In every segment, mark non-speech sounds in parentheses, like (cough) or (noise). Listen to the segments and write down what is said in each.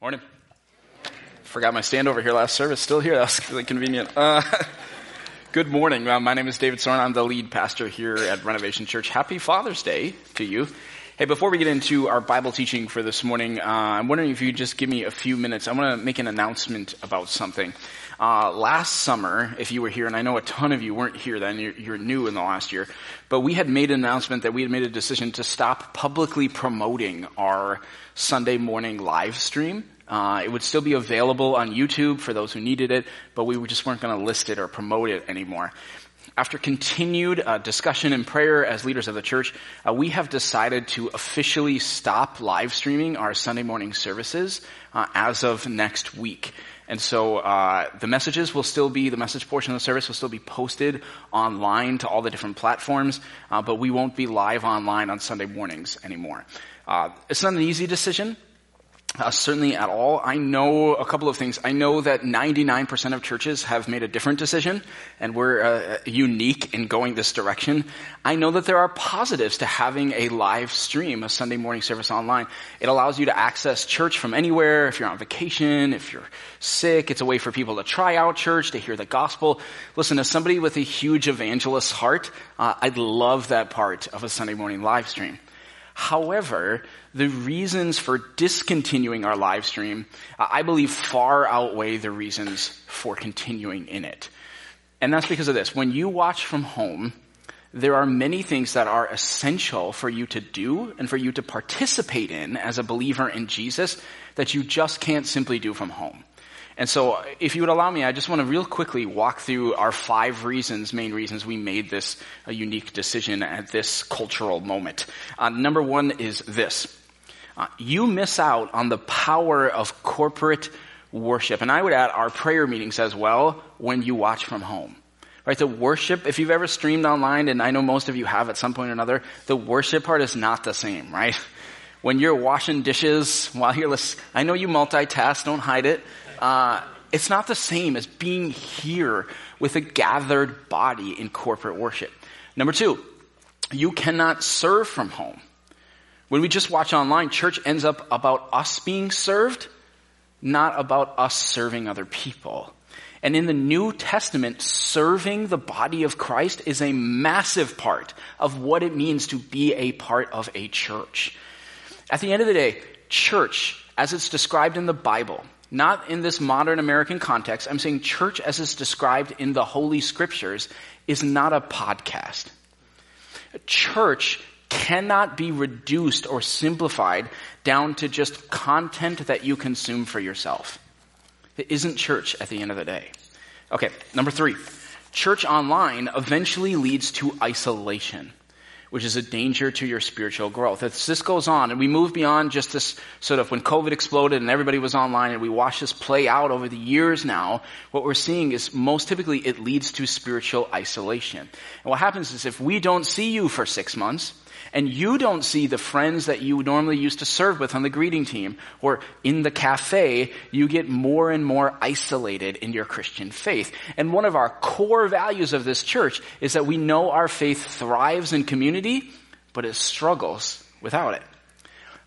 Morning. Forgot my stand over here last service. Still here. That was really convenient. Uh, (laughs) good morning. Uh, my name is David Soren. I'm the lead pastor here at Renovation Church. Happy Father's Day to you. Hey, before we get into our Bible teaching for this morning, uh, I'm wondering if you just give me a few minutes. I want to make an announcement about something. Uh, last summer, if you were here, and I know a ton of you weren't here then, you're, you're, new in the last year, but we had made an announcement that we had made a decision to stop publicly promoting our Sunday morning live stream. Uh, it would still be available on YouTube for those who needed it, but we just weren't going to list it or promote it anymore. After continued uh, discussion and prayer as leaders of the church, uh, we have decided to officially stop live streaming our Sunday morning services uh, as of next week. And so uh, the messages will still be, the message portion of the service will still be posted online to all the different platforms, uh, but we won't be live online on Sunday mornings anymore. Uh, it's not an easy decision uh, certainly at all. I know a couple of things. I know that 99% of churches have made a different decision, and we're uh, unique in going this direction. I know that there are positives to having a live stream, a Sunday morning service online. It allows you to access church from anywhere. If you're on vacation, if you're sick, it's a way for people to try out church, to hear the gospel. Listen, as somebody with a huge evangelist heart, uh, I'd love that part of a Sunday morning live stream. However, the reasons for discontinuing our live stream, uh, I believe far outweigh the reasons for continuing in it. And that's because of this. When you watch from home, there are many things that are essential for you to do and for you to participate in as a believer in Jesus that you just can't simply do from home. And so, if you would allow me, I just want to real quickly walk through our five reasons, main reasons we made this a unique decision at this cultural moment. Uh, number one is this. Uh, you miss out on the power of corporate worship. And I would add our prayer meetings as well when you watch from home. Right? The worship, if you've ever streamed online, and I know most of you have at some point or another, the worship part is not the same, right? When you're washing dishes while you're listening, I know you multitask, don't hide it. Uh, it's not the same as being here with a gathered body in corporate worship. Number two, you cannot serve from home. When we just watch online, church ends up about us being served, not about us serving other people. And in the New Testament, serving the body of Christ is a massive part of what it means to be a part of a church. At the end of the day, church, as it's described in the Bible, not in this modern American context. I'm saying church as it's described in the Holy Scriptures is not a podcast. Church cannot be reduced or simplified down to just content that you consume for yourself. It isn't church at the end of the day. Okay, number three. Church online eventually leads to isolation which is a danger to your spiritual growth. As this goes on, and we move beyond just this sort of when COVID exploded and everybody was online, and we watch this play out over the years now, what we're seeing is most typically it leads to spiritual isolation. And what happens is if we don't see you for six months, and you don't see the friends that you normally used to serve with on the greeting team or in the cafe, you get more and more isolated in your Christian faith. And one of our core values of this church is that we know our faith thrives in community, but it struggles without it.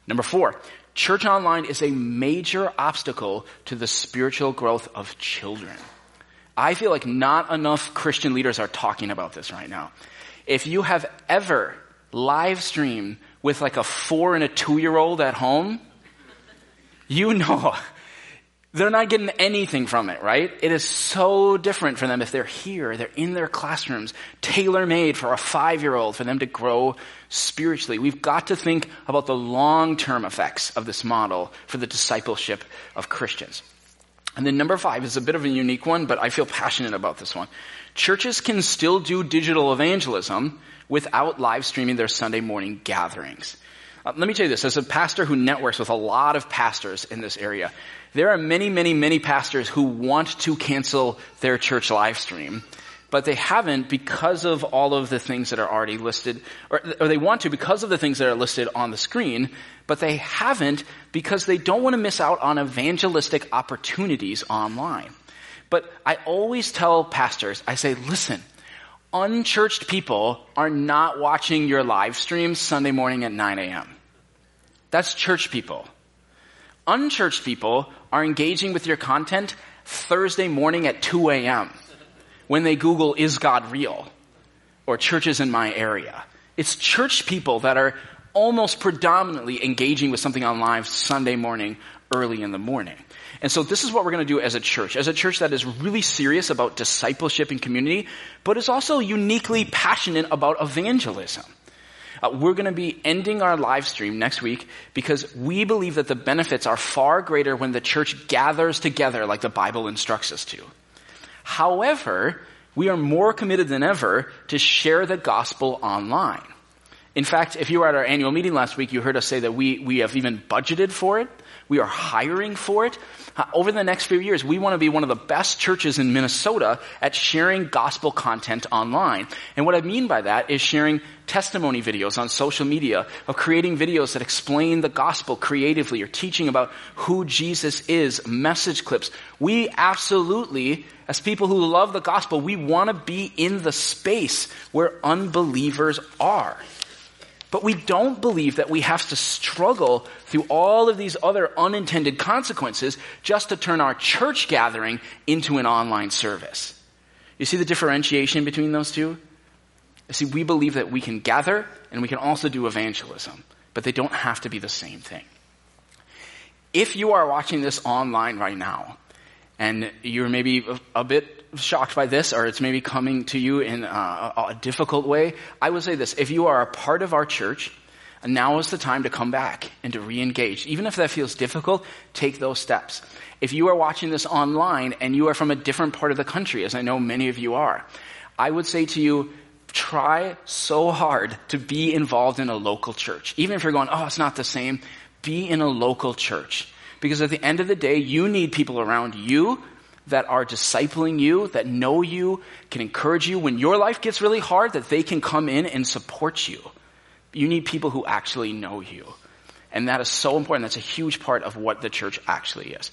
Number four, church online is a major obstacle to the spiritual growth of children. I feel like not enough Christian leaders are talking about this right now. If you have ever live stream with like a four and a two year old at home, you know (laughs) they're not getting anything from it, right? It is so different for them if they're here, they're in their classrooms, tailor made for a five year old for them to grow spiritually. We've got to think about the long term effects of this model for the discipleship of Christians. And then number five is a bit of a unique one, but I feel passionate about this one. Churches can still do digital evangelism without live streaming their Sunday morning gatherings. Uh, let me tell you this, as a pastor who networks with a lot of pastors in this area, there are many, many, many pastors who want to cancel their church live stream, but they haven't because of all of the things that are already listed, or, or they want to because of the things that are listed on the screen, but they haven't because they don't want to miss out on evangelistic opportunities online. But I always tell pastors, I say, listen, unchurched people are not watching your live stream Sunday morning at 9 a.m. That's church people. Unchurched people are engaging with your content Thursday morning at 2 a.m. when they Google, is God real? Or churches in my area. It's church people that are almost predominantly engaging with something on live Sunday morning, early in the morning. And so this is what we're going to do as a church. As a church that is really serious about discipleship and community, but is also uniquely passionate about evangelism. Uh, we're going to be ending our live stream next week because we believe that the benefits are far greater when the church gathers together like the Bible instructs us to. However, we are more committed than ever to share the gospel online. In fact, if you were at our annual meeting last week, you heard us say that we, we have even budgeted for it. We are hiring for it. Uh, over the next few years, we want to be one of the best churches in Minnesota at sharing gospel content online. And what I mean by that is sharing testimony videos on social media, of creating videos that explain the gospel creatively or teaching about who Jesus is, message clips. We absolutely, as people who love the gospel, we want to be in the space where unbelievers are. But we don't believe that we have to struggle through all of these other unintended consequences just to turn our church gathering into an online service. You see the differentiation between those two? You see, we believe that we can gather and we can also do evangelism, but they don't have to be the same thing. If you are watching this online right now, and you're maybe a bit shocked by this or it's maybe coming to you in a, a difficult way, I would say this. If you are a part of our church, now is the time to come back and to re-engage. Even if that feels difficult, take those steps. If you are watching this online and you are from a different part of the country, as I know many of you are, I would say to you, try so hard to be involved in a local church. Even if you're going, oh, it's not the same, be in a local church. Because at the end of the day, you need people around you that are discipling you, that know you, can encourage you. When your life gets really hard, that they can come in and support you. You need people who actually know you. And that is so important. That's a huge part of what the church actually is.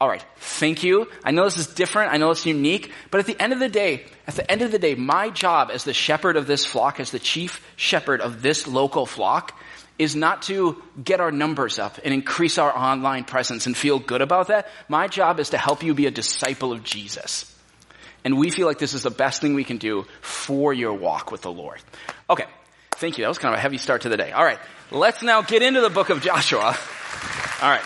All right. Thank you. I know this is different. I know it's unique. But at the end of the day, at the end of the day, my job as the shepherd of this flock, as the chief shepherd of this local flock, is not to get our numbers up and increase our online presence and feel good about that. My job is to help you be a disciple of Jesus. And we feel like this is the best thing we can do for your walk with the Lord. Okay. Thank you. That was kind of a heavy start to the day. All right. Let's now get into the book of Joshua. All right.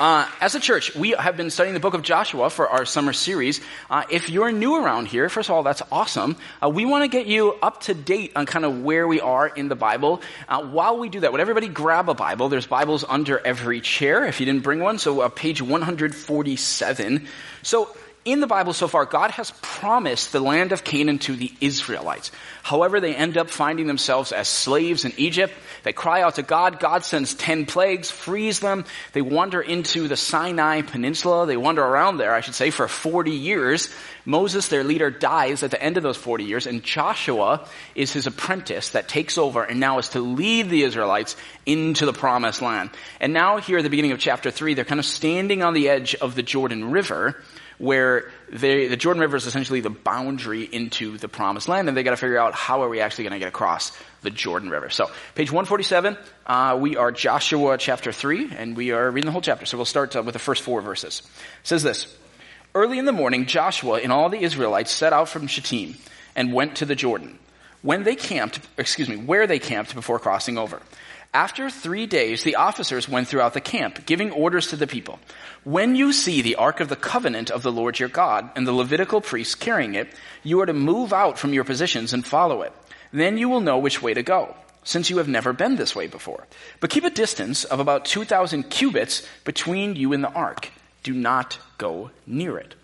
Uh, as a church, we have been studying the book of Joshua for our summer series. Uh, if you're new around here, first of all, that's awesome. Uh, we want to get you up to date on kind of where we are in the Bible. Uh, while we do that, would everybody grab a Bible? There's Bibles under every chair if you didn't bring one. So uh, page 147. So in the Bible so far, God has promised the land of Canaan to the Israelites. However, they end up finding themselves as slaves in Egypt. They cry out to God. God sends ten plagues, frees them. They wander into the Sinai Peninsula. They wander around there, I should say, for 40 years. Moses, their leader, dies at the end of those 40 years, and Joshua is his apprentice that takes over and now is to lead the Israelites into the promised land. And now here at the beginning of chapter 3, they're kind of standing on the edge of the Jordan River where they, the Jordan River is essentially the boundary into the promised land, and they got to figure out how are we actually going to get across the Jordan River. So, page 147, uh, we are Joshua chapter 3, and we are reading the whole chapter. So we'll start uh, with the first four verses. It says this, Early in the morning, Joshua and all the Israelites set out from Shittim and went to the Jordan. When they camped, excuse me, where they camped before crossing over. After three days, the officers went throughout the camp, giving orders to the people. When you see the Ark of the Covenant of the Lord your God and the Levitical priests carrying it, you are to move out from your positions and follow it. Then you will know which way to go, since you have never been this way before. But keep a distance of about 2,000 cubits between you and the Ark. Do not go near it.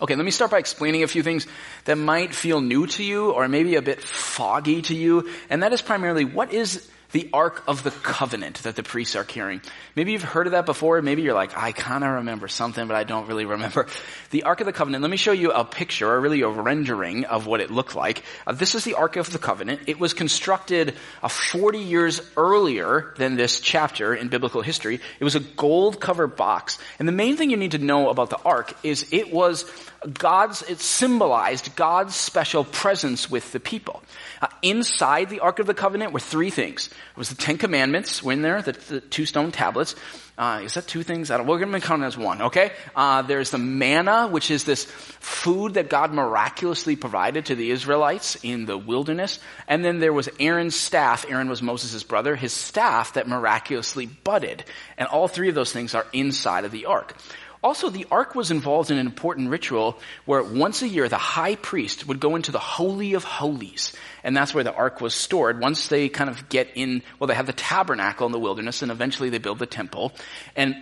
Okay, let me start by explaining a few things that might feel new to you or maybe a bit foggy to you. And that is primarily what is the Ark of the Covenant that the priests are carrying. Maybe you've heard of that before. Maybe you're like, I kind of remember something, but I don't really remember. (laughs) The Ark of the Covenant, let me show you a picture, or really a rendering of what it looked like. Uh, this is the Ark of the Covenant. It was constructed uh, 40 years earlier than this chapter in biblical history. It was a gold covered box. And the main thing you need to know about the Ark is it was God's, it symbolized God's special presence with the people. Uh, inside the Ark of the Covenant were three things. It was the Ten Commandments were in there, the, the two stone tablets. Uh, is that two things? I don't, we're going to count it as one, okay? Uh, there's the manna, which is this food that God miraculously provided to the Israelites in the wilderness. And then there was Aaron's staff. Aaron was Moses' brother. His staff that miraculously budded. And all three of those things are inside of the ark. Also, the ark was involved in an important ritual where once a year the high priest would go into the Holy of Holies. And that's where the ark was stored. Once they kind of get in, well, they have the tabernacle in the wilderness and eventually they build the temple. And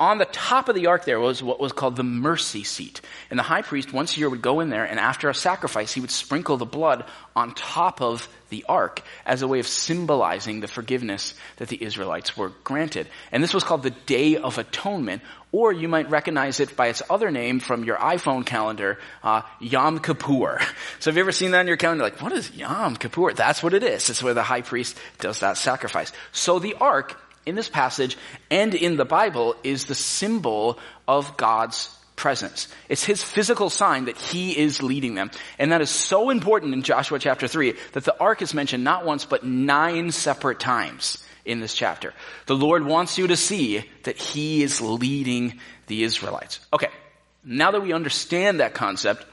on the top of the ark there was what was called the mercy seat. And the high priest once a year would go in there and after a sacrifice he would sprinkle the blood on top of the ark as a way of symbolizing the forgiveness that the Israelites were granted. And this was called the Day of Atonement, or you might recognize it by its other name from your iPhone calendar, uh, Yom Kippur. (laughs) So have you ever seen that on your calendar? Like, what is Yom Kippur? That's what it is. It's where the high priest does that sacrifice. So the ark in this passage and in the Bible is the symbol of God's presence. It's his physical sign that he is leading them. And that is so important in Joshua chapter 3 that the ark is mentioned not once but nine separate times in this chapter. The Lord wants you to see that he is leading the Israelites. Okay. Now that we understand that concept,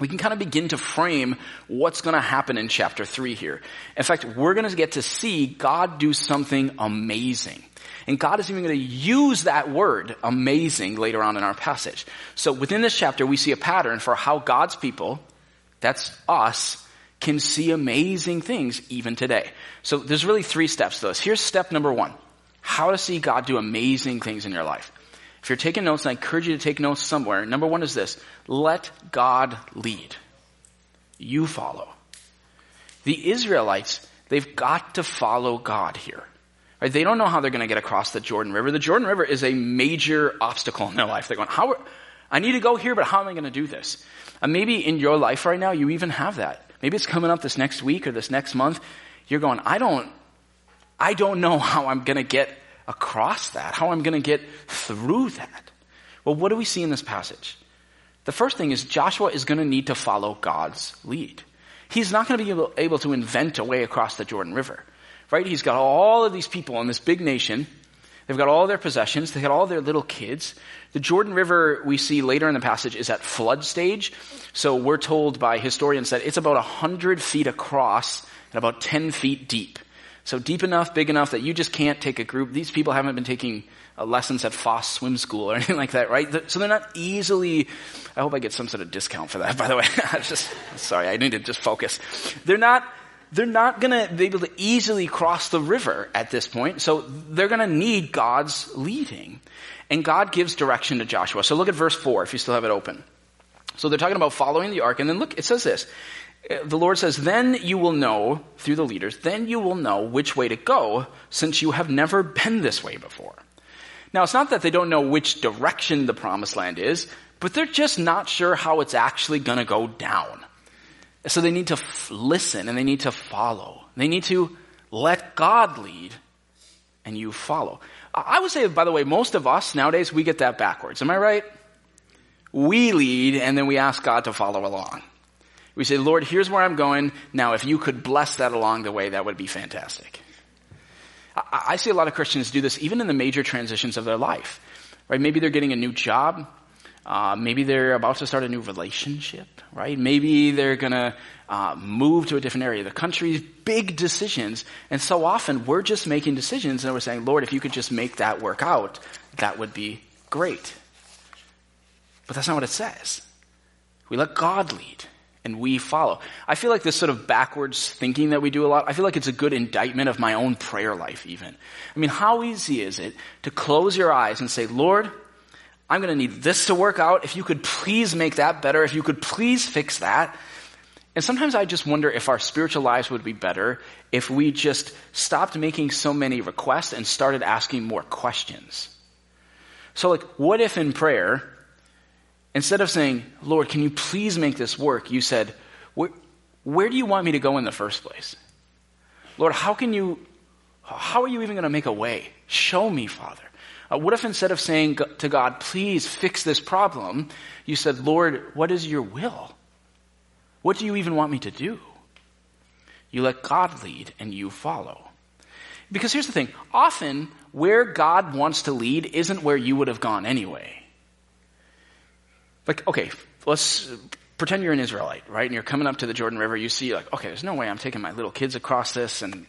we can kind of begin to frame what's going to happen in chapter 3 here. In fact, we're going to get to see God do something amazing. And God is even going to use that word, amazing, later on in our passage. So within this chapter, we see a pattern for how God's people, that's us, can see amazing things even today. So there's really three steps to this. Here's step number one. How to see God do amazing things in your life. If you're taking notes, I encourage you to take notes somewhere, number one is this. Let God lead. You follow. The Israelites, they've got to follow God here. Right? They don't know how they're going to get across the Jordan River. The Jordan River is a major obstacle in their life. They're going, how, I need to go here, but how am I going to do this? And maybe in your life right now, you even have that. Maybe it's coming up this next week or this next month. You're going, I don't, I don't know (laughs) how I'm going to get across that, how I'm going to get through that. Well, what do we see in this passage? The first thing is Joshua is going to need to follow God's lead. He's not going to be able, able to invent a way across the Jordan River, right? He's got all of these people in this big nation. They've got all their possessions. They've got all their little kids. The Jordan River we see later in the passage is at flood stage. So we're told by historians that it's about 100 feet across and about 10 feet deep. So deep enough, big enough that you just can't take a group. These people haven't been taking uh, lessons at Foss Swim School or (laughs) anything like that, right? So they're not easily, I hope I get some sort of discount for that, by the way. (laughs) Just, sorry, I need to just focus. They're not, they're not gonna be able to easily cross the river at this point, so they're gonna need God's leading. And God gives direction to Joshua. So look at verse 4 if you still have it open. So they're talking about following the ark, and then look, it says this uh, the Lord says, then you will know, through the leaders, then you will know which way to go since you have never (laughs) been this way before. Now, it's not that they don't know which direction the promised land is, but they're just not sure how it's actually going to go down. So they need to f- listen and they need to follow. They need to let God lead and you follow. I would say, by the way, most of us nowadays, we get that backwards. Am I right? We lead and then we ask God to follow along. We say, Lord, here's where I'm going. Now, if you could bless that along the way, that would be fantastic. I, I see a lot of Christians do this even in the major transitions of their life. Right? Maybe they're getting a new job. Uh, maybe they're about to start a new relationship, right? Maybe they're gonna uh, move to a different area of the country. Big decisions, and so often we're just making decisions, and we're saying, "Lord, if you could just make that work out, that would be great." But that's not what it says. We let God lead and we follow. I feel like this sort of backwards thinking that we do a lot, I feel like it's a good indictment of my own prayer life even. I mean, how easy is it to close your eyes and say, Lord, I'm going to need this to work out. If you could please make that better, if you could please fix that. And sometimes I just wonder if our spiritual lives would be better if we just stopped making so many requests and started asking more questions. So like, what if in prayer, Instead of saying, Lord, can you please make this work? You said, where, do you want me to go in the first place? Lord, how can you, how are you even going to make a way? Show me, Father. Uh, what if instead of saying to God, please fix this problem, you said, Lord, what is your will? What do you even want me to do? You let God lead and you follow. Because here's the thing often, where God wants to lead isn't where you would have gone anyway. Like, okay, let's pretend you're an Israelite, right? And you're coming up to the Jordan River. You see, like, okay, there's no way I'm taking my little kids across this. And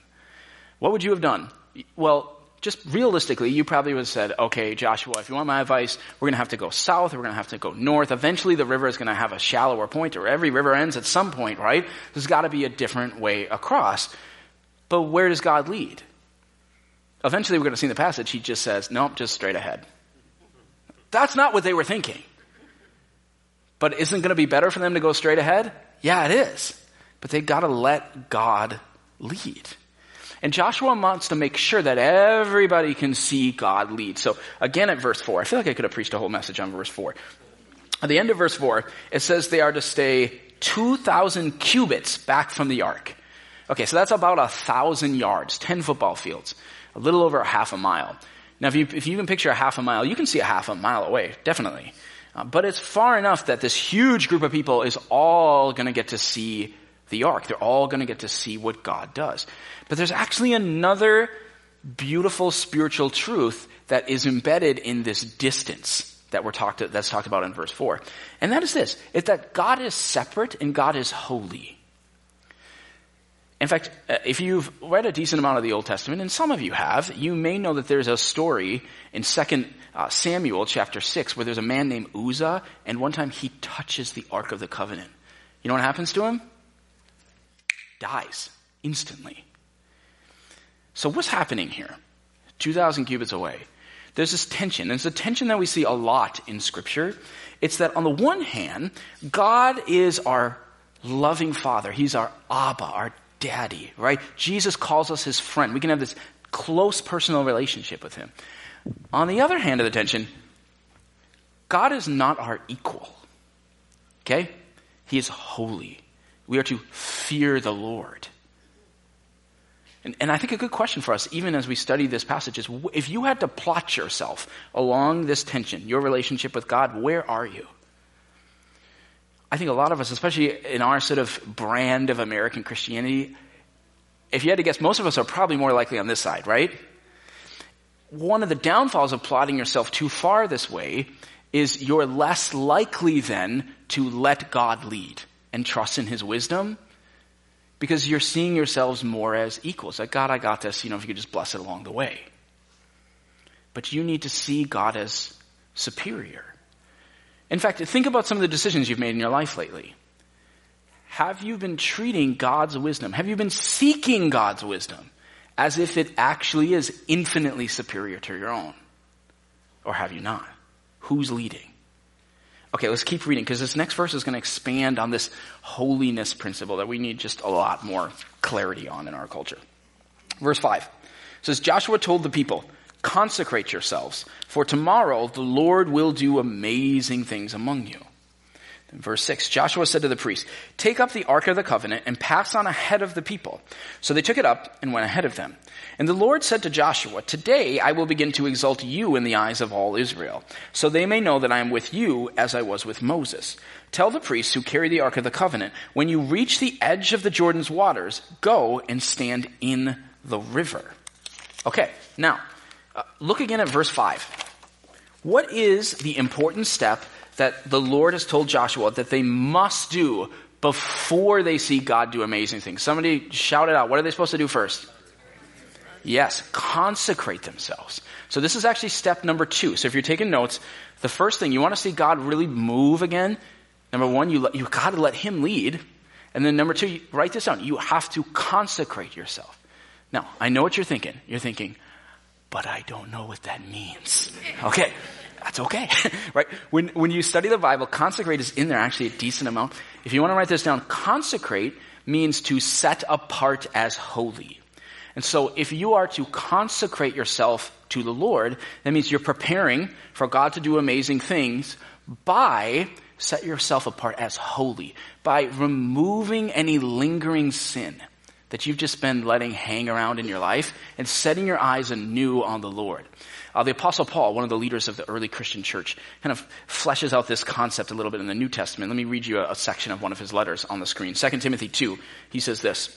what would you have done? Well, just realistically, you probably would have said, okay, Joshua, if you want my advice, we're going to have to go south, we're going to have to go north. Eventually, the river is going to have a shallower point, or every river ends at some point, right? There's got to be a different way across. But where does God lead? Eventually, we're going to see in the passage, he just says, nope, just straight ahead. That's not what they were thinking. But isn't it going to be better for them to go straight ahead? Yeah, it is. But they've got to let God lead. And Joshua wants to make sure that everybody can see God lead. So again at verse 4, I feel like I could have preached a whole message on verse 4. At the end of verse 4, it says they are to stay 2,000 cubits back from the ark. Okay, so that's about a thousand yards, 10 football fields, a little over a half a mile. Now, if you, if you even picture a half a mile, you can see a half a mile away, definitely. Uh, but it's far enough that this huge group of people is all going to get to see the ark. They're all going to get to see what God does. But there's actually another beautiful spiritual truth that is embedded in this distance that we're talked that's talked about in verse 4. And that is this, is that God is separate and God is holy. In fact, uh, if you've read a decent amount of the Old Testament, and some of you have, you may know that there's a story in 2 uh, Samuel chapter 6 where there's a man named Uzzah, and one time he touches the Ark of the Covenant. You know what happens to him? Dies instantly. So what's happening here? 2,000 cubits away. There's this tension. There's a tension that we see a lot in scripture. It's that on the one hand, God is our loving father. He's our Abba, our daddy, right? Jesus calls us his friend. We can have this close personal relationship with him. On the other hand of the tension, God is not our equal. Okay? He is holy. We are to fear the Lord. And, and, I think a good question for us, even as we study this passage, is if you had to plot yourself along this tension, your relationship with God, where are you? I think a lot of us, especially in our sort of brand of American Christianity, if you had to guess, most of us are probably more likely on this side, right? One of the downfalls of plotting yourself too far this way is you're less likely then to let God lead and trust in his wisdom because you're seeing yourselves more as equals. Like, God, I got this, you know, if you could just bless it along the way. But you need to see God as superior. In fact, think about some of the decisions you've made in your life lately. Have you been treating God's wisdom? Have you been seeking God's wisdom as if it actually is infinitely superior to your own? Or have you not? Who's leading? Okay, let's keep reading because this next verse is going to expand on this holiness principle that we need just a lot more clarity on in our culture. Verse 5 says, Joshua told the people, consecrate yourselves, for tomorrow the Lord will do amazing things among you. Verse 6, Joshua said to the priests, Take up the Ark of the Covenant and pass on ahead of the people. So they took it up and went ahead of them. And the Lord said to Joshua, Today I will begin to exalt you in the eyes of all Israel, so they may know that I am with you as I was with Moses. Tell the priests who carry the Ark of the Covenant, when you reach the edge of the Jordan's waters, go and stand in the river. Okay, now, uh, look again at verse 5. What is the important step that the Lord has told Joshua that they must do before they see God do amazing things. Somebody shout it out. What are they supposed to do first? Yes, consecrate themselves. So this is actually step number two. So if you're taking notes, the first thing you want to see God really move again. Number one, you you got to let Him lead, and then number two, write this down. You have to consecrate yourself. Now, I know what you're thinking. You're thinking, but I don't know what that means. Okay, that's okay, (laughs) right? When, when you study the Bible, consecrate is in there actually a decent amount. If you want to write this down, consecrate means to set apart as holy. And so if you are to consecrate yourself to the Lord, that means you're preparing for God to do amazing things by set yourself apart as holy, by removing any lingering sin that you've just been letting hang around in your life and setting your eyes anew on the Lord. Uh, the Apostle Paul, one of the leaders of the early Christian church, kind of fleshes out this concept a little bit in the New Testament. Let me read you a, a section of one of his letters on the screen. 2 Timothy 2, he says this.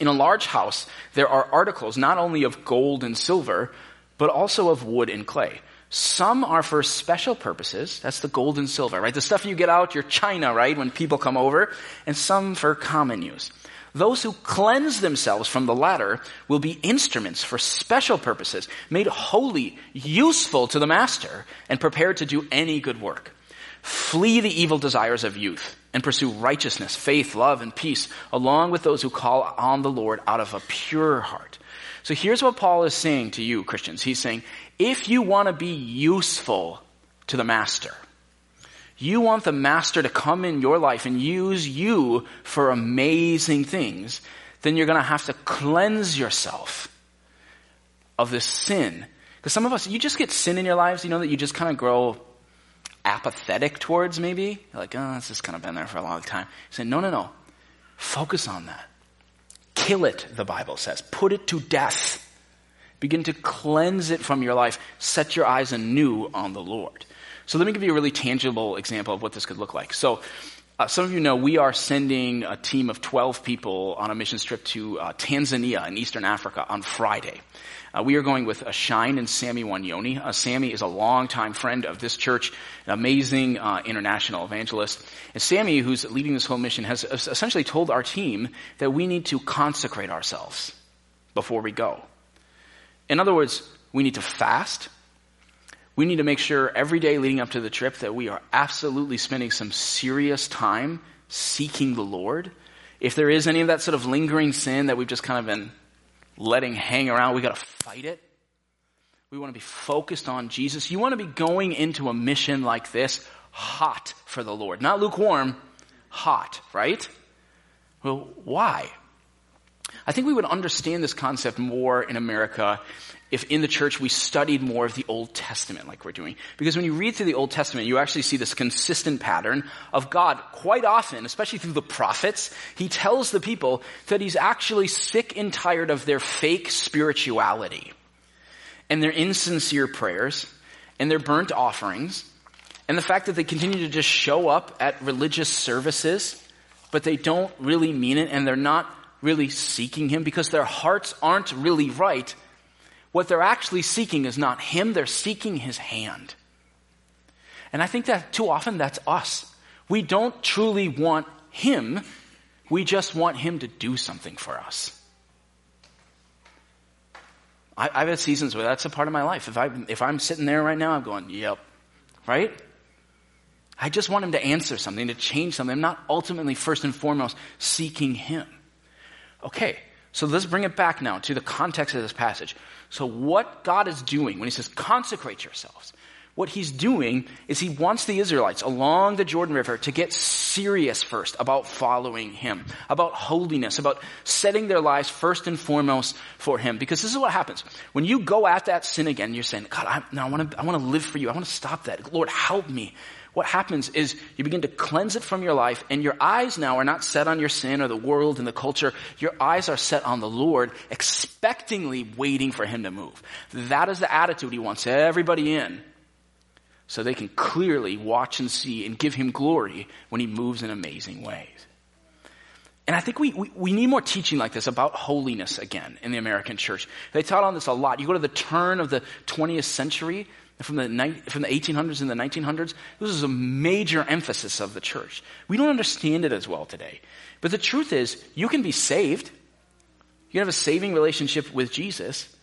In a large house, there are articles not only of gold and silver, but also of wood and clay. Some are for special purposes. That's the gold and silver, right? The stuff you get out your china, right? When people come over. And some for common use. Those who cleanse themselves from the latter will be instruments for special purposes, made holy, useful to the master, and prepared to do any good work. Flee the evil desires of youth and pursue righteousness, faith, love, and peace, along with those who call on the Lord out of a pure heart. So here's what Paul is saying to you, Christians. He's saying, if you want to be useful to the master, you want the master to come in your life and use you for amazing things, then you're going to have to cleanse yourself of this sin. Because some of us, you just get sin in your lives, you know, that you just kind of grow apathetic towards maybe. You're like, oh, this has kind of been there for a long time. You say, no, no, no. Focus on that. Kill it, the Bible says. Put it to death. Begin to cleanse it from your life. Set your eyes anew on the Lord. So let me give you a really tangible example of what this could look like. So uh, some of you know we are sending a team of 12 people on a mission trip to uh, Tanzania in Eastern Africa on Friday. Uh, we are going with a Shine and Sammy Wanyoni. Uh, Sammy is a longtime friend of this church, an amazing uh, international evangelist. And Sammy, who's leading this whole mission, has essentially told our team that we need to consecrate ourselves before we go. In other words, we need to fast. We need to make sure every day leading up to the trip that we are absolutely spending some serious time seeking the Lord. If there is any of that sort of lingering sin that we've just kind of been letting hang around, we gotta fight it. We want to be focused on Jesus. You want to be going into a mission like this hot for the Lord. Not lukewarm, hot, right? Well, why? I think we would understand this concept more in America if in the church we studied more of the Old Testament like we're doing. Because when you read through the Old Testament, you actually see this consistent pattern of God quite often, especially through the prophets, he tells the people that he's actually sick and tired of their fake spirituality and their insincere prayers and their burnt offerings and the fact that they continue to just show up at religious services, but they don't really mean it and they're not really seeking him because their hearts aren't really right what they're actually seeking is not Him, they're seeking His hand. And I think that too often that's us. We don't truly want Him, we just want Him to do something for us. I, have had seasons where that's a part of my life. If, I, if I'm sitting there right now, I'm going, yep, right? I just want Him to answer something, to change something. I'm not ultimately, first and foremost, seeking Him. Okay, so let's bring it back now to the context of this passage. So what God is doing when he says consecrate yourselves, what he's doing is he wants the Israelites along the Jordan River to get serious first about following him, about holiness, about setting their lives first and foremost for him. Because this is what happens. When you go at that sin again, you're saying, God, I, I want to, I want to live for you. I want to stop that. Lord, help me what happens is you begin to cleanse it from your life and your eyes now are not set on your sin or the world and the culture. Your eyes are set on the Lord, expectingly waiting for Him to move. That is the attitude He wants everybody in so they can clearly watch and see and give Him glory when He moves in amazing ways. And I think we, we, we, need more teaching like this about holiness again in the American church. They taught on this a lot. You go to the turn of the 20th century, from the, from the 1800s and the 1900s, this was a major emphasis of the church. We don't understand it as well today. But the truth is, you can be saved. You can have a saving relationship with Jesus.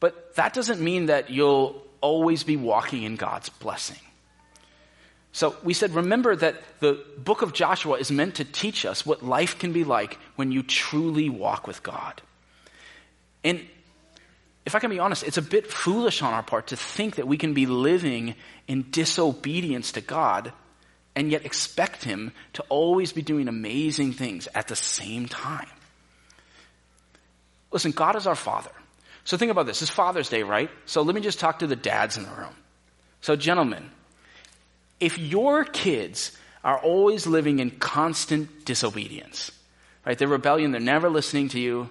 But that doesn't mean that you'll always be walking in God's blessing. So we said, remember that the book of Joshua is meant to teach us what life can be like when you truly walk with God. And if I can be honest, it's a bit foolish on our part to think that we can be living in disobedience to God and yet expect Him to always be doing amazing things at the same time. Listen, God is our Father. So think about this. It's Father's Day, right? So let me just talk to the dads in the room. So, gentlemen, if your kids are always living in constant disobedience, right? They're rebellion, they're never listening to you,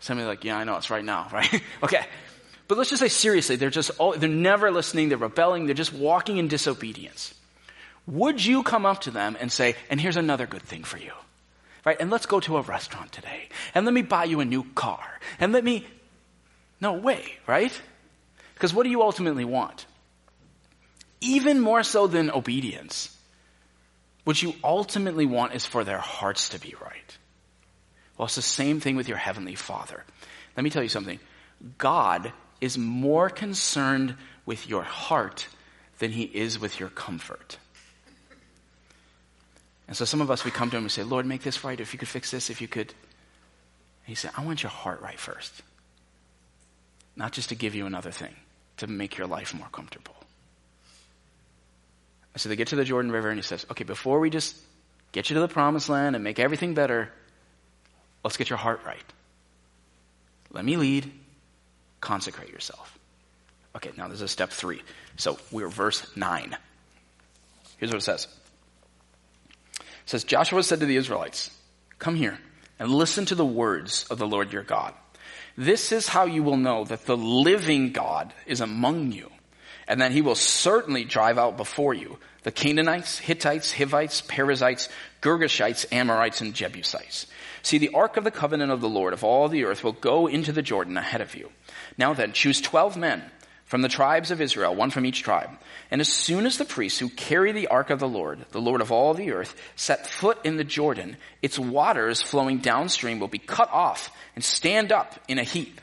Somebody like, yeah, I know, it's right now, (laughs) right? okay. But let's just say seriously, they're just, all, they're never listening, they're rebelling, they're just walking in disobedience. Would you come up to them and say, and here's another good thing for you? right? And let's go to a restaurant today. And let me buy you a new car. And let me, no way, right? Because what do you ultimately want? Even more so than obedience, what you ultimately want is for their hearts to be right. Well, it's the same thing with your Heavenly Father. Let me tell you something. God is more concerned with your heart than He is with your comfort. And so some of us, we come to Him and say, Lord, make this right. If you could fix this, if you could. He said, I want your heart right first. Not just to give you another thing, to make your life more comfortable. So they get to the Jordan River and he says, okay, before we just get you to the promised land and make everything better, let's get your heart right. Let me lead. Consecrate yourself. Okay, now this is step three. So we're verse nine. Here's what it says. It says, Joshua said to the Israelites, come here and listen to the words of the Lord your God. This is how you will know that the living God is among you and then he will certainly drive out before you the Canaanites, Hittites, Hivites, Perizzites, Girgashites, Amorites, and Jebusites. See, the ark of the covenant of the Lord of all the earth will go into the Jordan ahead of you. Now then, choose twelve men from the tribes of Israel, one from each tribe. And as soon as the priests who carry the ark of the Lord, the Lord of all the earth, set foot in the Jordan, its waters flowing downstream will be cut off and stand up in a heap.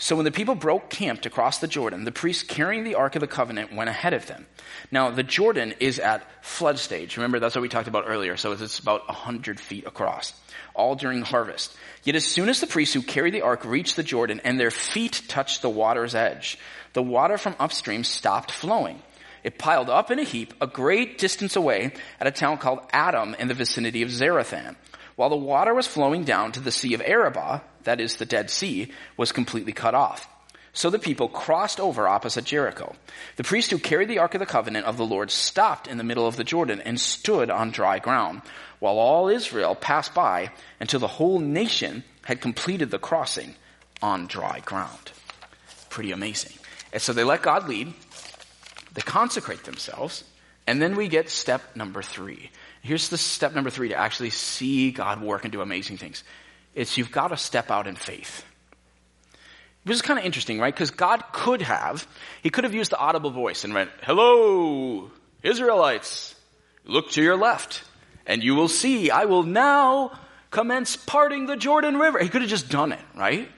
So when the people broke camp to cross the Jordan, the priests carrying the Ark of the Covenant went ahead of them. Now, the Jordan is at flood stage. Remember, that's what we talked about earlier. So it's about 100 feet across, all during harvest. Yet as soon as the priests who carried the Ark reached the Jordan and their feet touched the water's edge, the water from upstream stopped flowing. It piled up in a heap a great distance away at a town called Adam in the vicinity of Zarethan while the water was flowing down to the Sea of Arabah, that is the Dead Sea, was completely cut off. So the people crossed over opposite Jericho. The priest who carried the Ark of the Covenant of the Lord stopped in the middle of the Jordan and stood on dry ground, while all Israel passed by until the whole nation had completed the crossing on dry ground. Pretty amazing. And so they let God lead, they consecrate themselves, and then we get step number three. Here's the step number three to actually see God work and do amazing things. It's you've got to step out in faith. Which is kind of interesting, right? Because God could have, He could have used the audible voice and went, hello, Israelites, look to your left and you will see I will now commence parting the Jordan River. He could have just done it, right?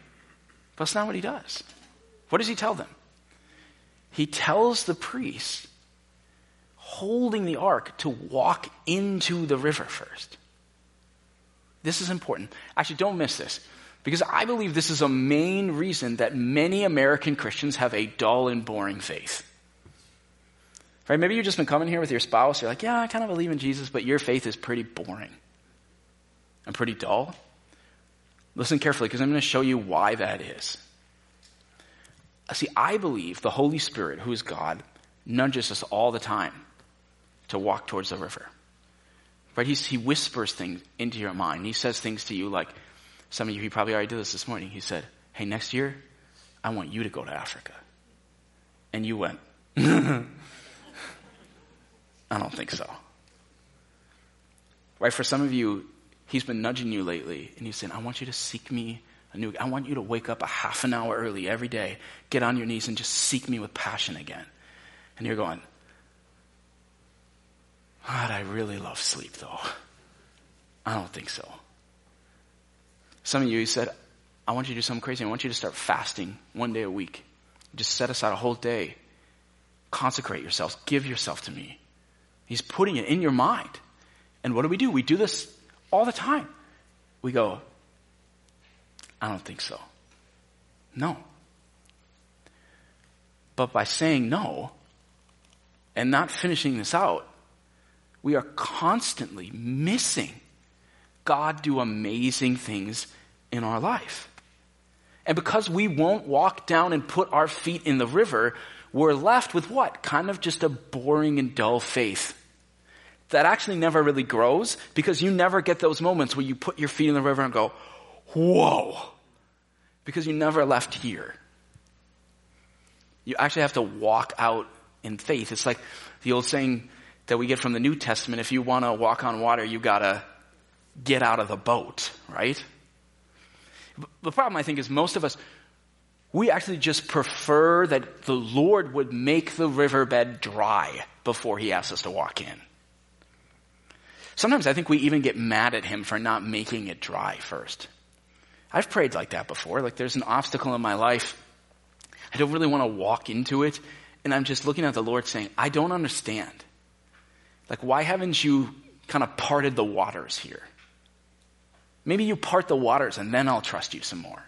But that's not what he does. What does he tell them? He tells the priests holding the ark to walk into the river first. This is important. Actually, don't miss this. Because I believe this is a main reason that many American Christians have a dull and boring faith. Right? Maybe you've just been coming here with your spouse. You're like, yeah, I kind of believe in Jesus, but your faith is pretty boring and pretty dull. Listen carefully because I'm going to show you why that is. See, I believe the Holy Spirit, who is God, nudges us all the time to walk towards the river. Right? He's, he whispers things into your mind. He says things to you like, some of you, he probably already did this this morning. He said, Hey, next year, I want you to go to Africa. And you went, (laughs) I don't think so. Right? For some of you, he's been nudging you lately, and he's saying, I want you to seek me anew. I want you to wake up a half an hour early every day, get on your knees, and just seek me with passion again. And you're going, God, I really love sleep though. I don't think so. Some of you, said, I want you to do something crazy. I want you to start fasting one day a week. Just set aside a whole day. Consecrate yourselves. Give yourself to me. He's putting it in your mind. And what do we do? We do this all the time. We go, I don't think so. No. But by saying no and not finishing this out, we are constantly missing God do amazing things in our life. And because we won't walk down and put our feet in the river, we're left with what? Kind of just a boring and dull faith that actually never really grows because you never get those moments where you put your feet in the river and go, whoa, because you never left here. You actually have to walk out in faith. It's like the old saying, that we get from the New Testament. If you want to walk on water, you gotta get out of the boat, right? The problem, I think, is most of us, we actually just prefer that the Lord would make the riverbed dry before he asks us to walk in. Sometimes I think we even get mad at him for not making it dry first. I've prayed like that before. Like there's an obstacle in my life. I don't really want to walk into it. And I'm just looking at the Lord saying, I don't understand. Like, why haven't you kind of parted the waters here? Maybe you part the waters and then I'll trust you some more.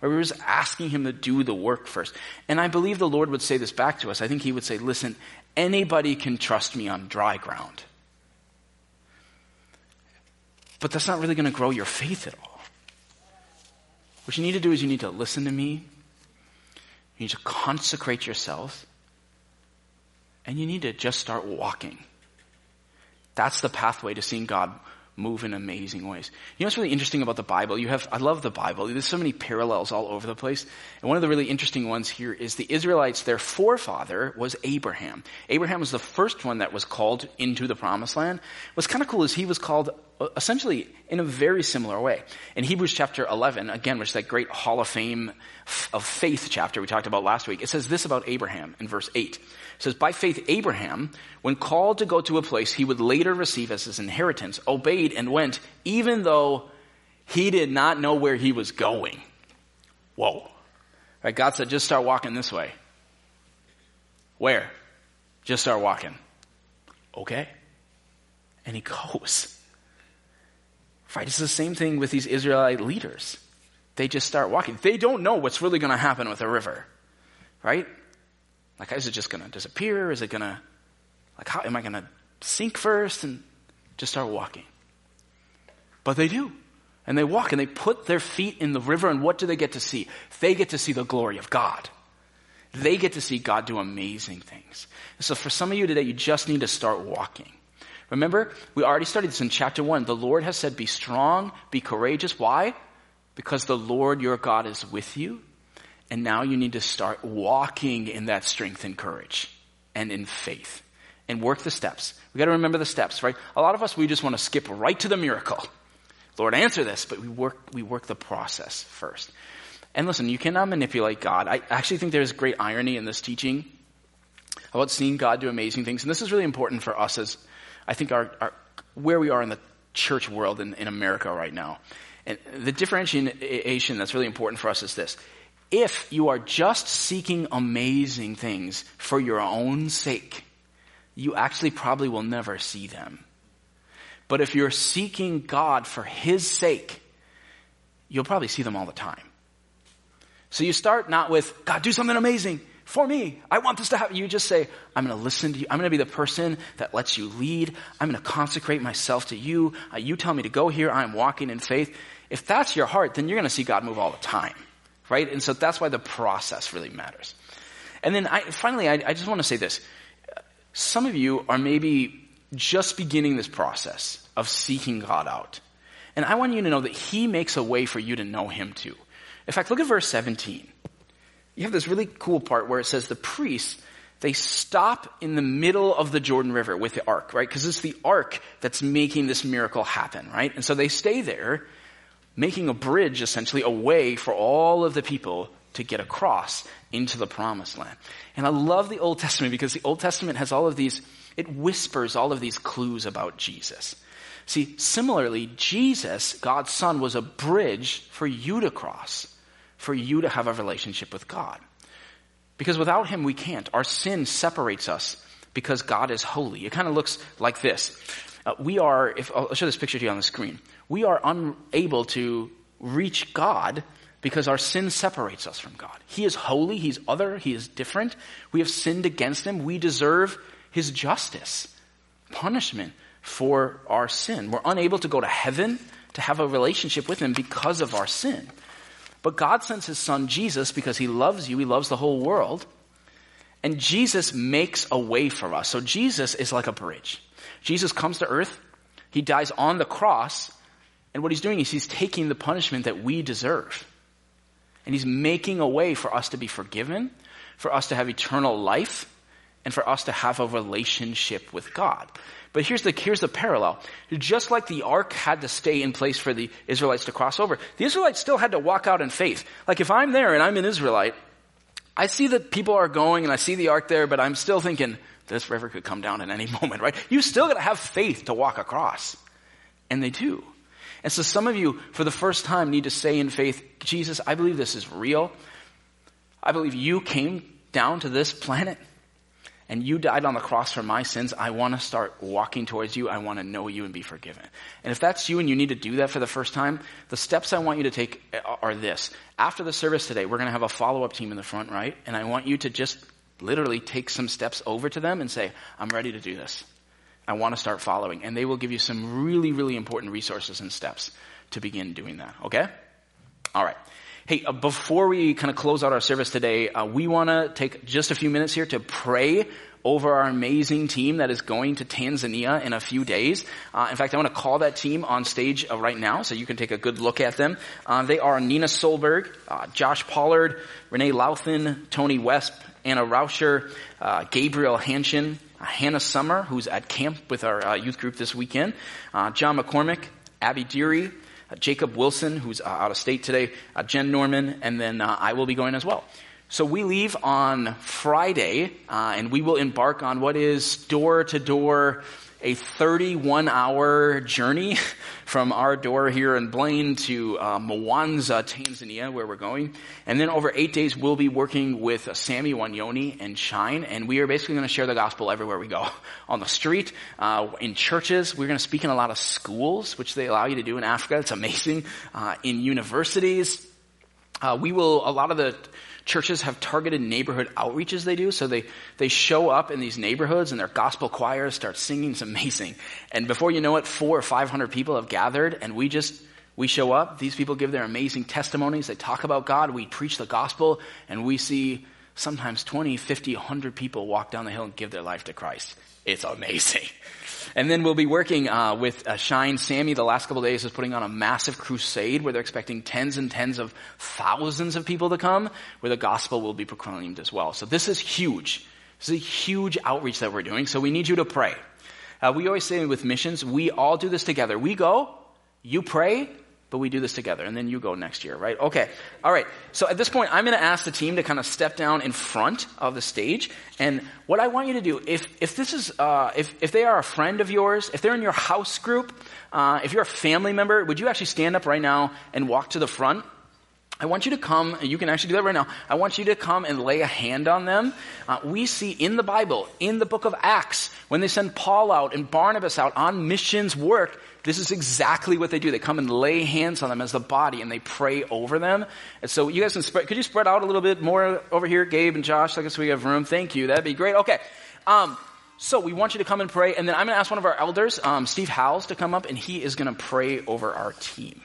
Or we were just asking him to do the work first. And I believe the Lord would say this back to us. I think he would say, listen, anybody can trust me on dry ground. But that's not really going to grow your faith at all. What you need to do is you need to listen to me. You need to consecrate yourself. And you need to just start walking. That's the pathway to seeing God move in amazing ways. You know what's really interesting about the Bible? You have, I love the Bible. There's so many parallels all over the place. And one of the really interesting ones here is the Israelites, their forefather was Abraham. Abraham was the first one that was called into the promised land. What's kind of cool is he was called uh, essentially in a very similar way. In Hebrews chapter 11, again, which is that great hall of fame of faith chapter we talked about last week, it says this about Abraham in verse 8. It says, by faith, Abraham, when called to go to a place he would later receive as his inheritance, obeyed and went, even though he did not know where he was going. Whoa. Right? God said, just start walking this way. Where? Just start walking. Okay. And he (laughs) goes. Right? It's the same thing with these Israelite leaders. They just start walking. They don't know what's really going to happen with a river. Right? Like, is it just going to disappear? Is it going to, like, how am I going to sink first and just start walking? But they do. And they walk and they put their feet in the river and what do they get to see? They get to see the glory of God. They get to see God do amazing things. so for some of you today, you just need to start walking. Remember, we already studied this in chapter one. The Lord has said, be strong, be courageous. Why? Because the Lord your God is with you and now you need to start walking in that strength and courage and in faith and work the steps. We got to remember the steps, right? A lot of us, we just want to skip right to the miracle. Lord, answer this, but we work, we work the process first. And listen, you cannot manipulate God. I actually think there's great irony in this teaching about seeing God do amazing things. And this is really important for us as, I think, our, our where we are in the church world in, in America right now. And the differentiation that's really important for us is this if you are just seeking amazing things for your own sake, you actually probably will never see them. But if you're seeking God for His sake, you'll probably see them all the time. So you start not with, God, do something amazing for me. I want this to happen. You just say, I'm going to listen to you. I'm going to be the person that lets you lead. I'm going to consecrate myself to you. Uh, you tell me to go here. I'm walking in faith. If that's your heart, then you're going to see God move all the time right? And so that's why the process really matters. And then I, finally, I, I just want to say this. Some of you are maybe just beginning this process of seeking God out. And I want you to know that He makes a way for you to know Him too. In fact, look at verse 17. You have this really cool part where it says the priests, they stop in the middle of the Jordan River with the ark, right? Because it's the ark that's making this miracle happen, right? And so they stay there making a bridge essentially a way for all of the people to get across into the promised land. And I love the Old Testament because the Old Testament has all of these, it whispers all of these clues about Jesus. See, similarly, Jesus, God's Son, was a bridge for you to cross, for you to have a relationship with God. Because without Him, we can't. Our sin separates us because God is holy. It kind of looks like this. Uh, we are, if, I'll show this picture to you on the screen we are unable to reach God because our sin separates us from God. He is holy, He's other, He is different. We have sinned against Him. We deserve His justice, punishment for our sin. We're unable to go to heaven to have a relationship with Him because of our sin. But God sends His Son Jesus because He loves you, He loves the whole world. And Jesus makes a way for us. So Jesus is like a bridge. Jesus comes to earth. He dies on the cross and what he's doing is he's taking the punishment that we deserve. And he's making a way for us to be forgiven, for us to have eternal life, and for us to have a relationship with God. But here's the, here's the parallel. Just like the ark had to stay in place for the Israelites to cross over, the Israelites still had to walk out in faith. Like if I'm there and I'm an Israelite, I see that people are going and I see the ark there, but I'm still thinking, this river could come down at any (laughs) moment, right? You still gotta have faith to walk across. And they do. And so some of you, for the first time, need to say in faith, Jesus, I believe this is real. I believe you came down to this planet and you died on the cross for my sins. I want to start walking towards you. I want to know you and be forgiven. And if that's you and you need to do that for the first time, the steps I want you to take uh, are this. After the service today, we're going to have a follow-up team in the front, right? And I want you to just literally take some steps over to them and say, I'm ready to do this. I want to start following. And they will give you some really, really important resources and steps to begin doing that. Okay? All right. Hey, uh, before we kind of close out our service today, uh, we want to take just a few minutes here to pray over our amazing team that is going to Tanzania in a few days. Uh, in fact, I want to call that team on stage uh, right now so you can take a good look at them. Uh, they are Nina Solberg, uh, Josh Pollard, Renee Louthan, Tony Wesp, Anna Rauscher, Gabriel Hanshin, uh, Hannah Summer, who's at camp with our uh, youth group this weekend, uh, John McCormick, Abby Deary, uh, Jacob Wilson, who's uh, out of state today, uh, Jen Norman, and then I will be going as well. So we leave on Friday, and we will embark on what is door to door a 31 hour journey (laughs) from our door here in Blaine to uh, Mwanza, Tanzania, where we're going. And then over eight days, we'll be working with uh, Sammy Wanyoni and Shine, and we are basically going to share the gospel everywhere we go. (laughs) On the street, uh, in churches, we're going to speak in a lot of schools, which they allow you to do in Africa. It's amazing. Uh, in universities, uh, we will, a lot of the churches have targeted neighborhood outreaches they do. So they, they show up in these neighborhoods and their gospel choirs start singing. It's amazing. And before you know it, four or 500 people have gathered and we just, we show up. These people give their amazing testimonies. They talk about God. We preach the gospel and we see sometimes 20, 50, 100 people walk down the hill and give their life to Christ. It's amazing. (laughs) And then we'll be working uh, with uh, Shine. Sammy the last couple days is putting on a massive crusade where they're expecting tens and tens of thousands of people to come, where the gospel will be proclaimed as well. So this is huge. This is a huge outreach that we're doing. So we need you to pray. Uh, we always say with missions, we all do this together. We go, you pray, but we do this together and then you go next year, right? Okay. All right. So at this point, I'm going to ask the team to kind of step down in front of the stage. And what I want you to do, if, if this is, uh, if, if they are a friend of yours, if they're in your house group, uh, if you're a family member, would you actually stand up right now and walk to the front? I want you to come, you can actually do that right now. I want you to come and lay a hand on them. Uh, we see in the Bible, in the book of Acts, when they send Paul out and Barnabas out on missions work, this is exactly what they do. They come and lay hands on them as the body and they pray over them. And so you guys can spread, could you spread out a little bit more over here, Gabe and Josh? I guess we have room. Thank you. That'd be great. Okay. Um, so we want you to come and pray, and then I'm going to ask one of our elders, um, Steve Howells, to come up, and he is going to pray over our team.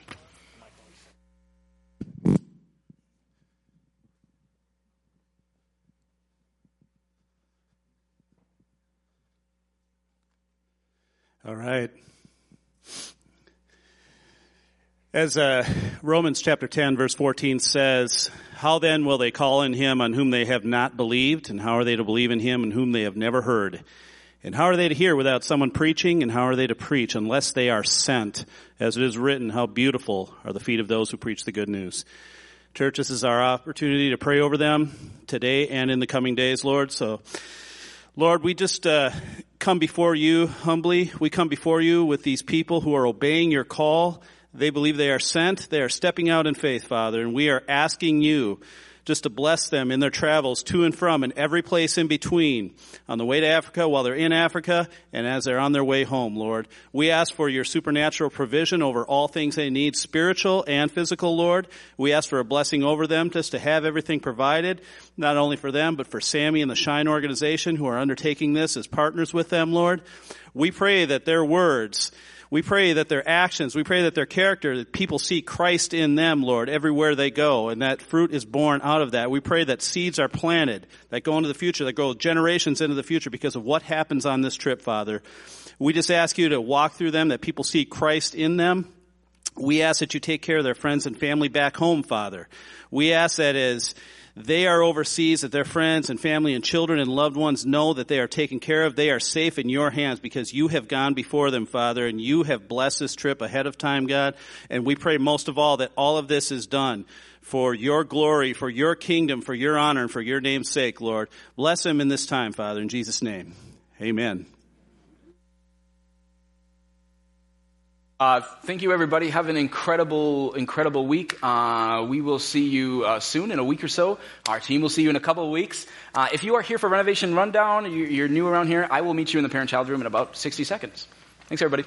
All right. As uh, Romans chapter 10 verse 14 says, How then will they call in him on whom they have not believed? And how are they to believe in him in whom they have never heard? And how are they to hear without someone preaching? And how are they to preach unless they are sent? As it is written, how beautiful are the feet of those who preach the good news. Church, this is our opportunity to pray over them today and in the coming days, Lord. So, Lord, we just uh, come before you humbly. We come before you with these people who are obeying your call. They believe they are sent. They are stepping out in faith, Father, and we are asking you just to bless them in their travels to and from and every place in between on the way to Africa while they're in Africa and as they're on their way home, Lord. We ask for your supernatural provision over all things they need, spiritual and physical, Lord. We ask for a blessing over them just to have everything provided, not only for them, but for Sammy and the Shine organization who are undertaking this as partners with them, Lord. We pray that their words, we pray that their actions, we pray that their character, that people see Christ in them, Lord, everywhere they go, and that fruit is born out of that. We pray that seeds are planted that go into the future, that go generations into the future because of what happens on this trip, Father. We just ask you to walk through them, that people see Christ in them. We ask that you take care of their friends and family back home, Father. We ask that as they are overseas, that their friends and family and children and loved ones know that they are taken care of. They are safe in your hands because you have gone before them, Father, and you have blessed this trip ahead of time, God. And we pray most of all that all of this is done for your glory, for your kingdom, for your honor, and for your name's sake, Lord. Bless them in this time, Father, in Jesus' name. Amen. Uh, thank you, everybody. Have an incredible, incredible week. Uh, we will see you uh, soon in a week or so. Our team will see you in a couple of weeks. Uh, if you are here for Renovation Rundown, you're new around here, I will meet you in the parent-child room in about 60 seconds. Thanks, everybody.